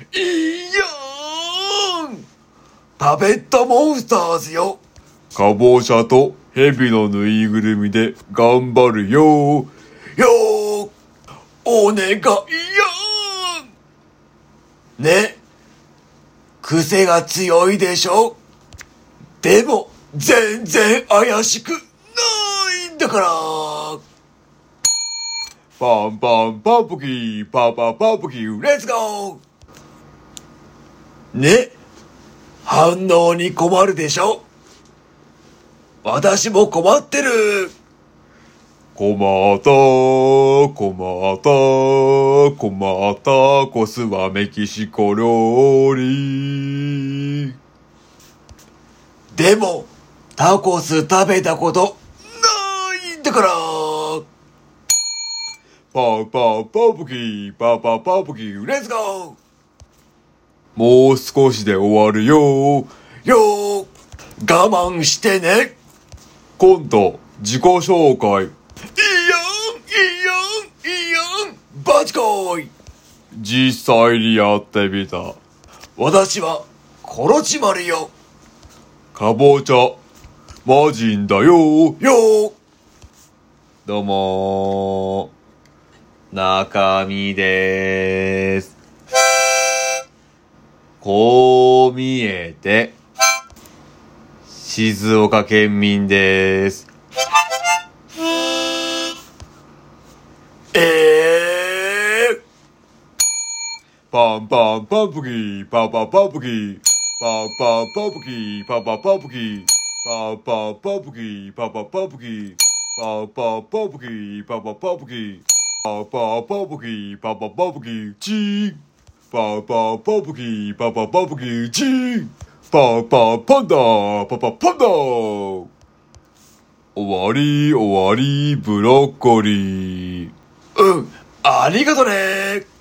いやーんパペットモンスターズよ。カボシャとヘビのぬいぐるみで頑張るよ。よーお願いやーん。ね。癖が強いでしょ？でも全然怪しくないんだから。パンパンパンプキー、パパパンプキー、レッツゴー。ね。反応に困るでしょ。私も困ってる。困った、困った、困った、タコスはメキシコ料理。でも、タコス食べたことないんだから。パンパンパンプキー、パパパンプキー、レッツゴもう少しで終わるよ。ーよー我慢してね今度、自己紹介。いいやんいいやんいいやんバチコイ実際にやってみた。私は、コロチマルよかぼちゃ、魔人だよ。よーどうもー、中身でーす。こう見えて、静岡県民でーす。えー。パンパンパンプキー、パパパンプキー、パンパンパンプキー、パパパンプキー、パンパンパンプキー、パパパンプキー、パンパンパンプキー、パパパンプキー、パンパンパンプキー、パパパンプキー、チーンパパパンプキー、パパパンプキー、チーン。パパパンダー、パパパンダー。終わり、終わり、ブロッコリー。うん、ありがとね。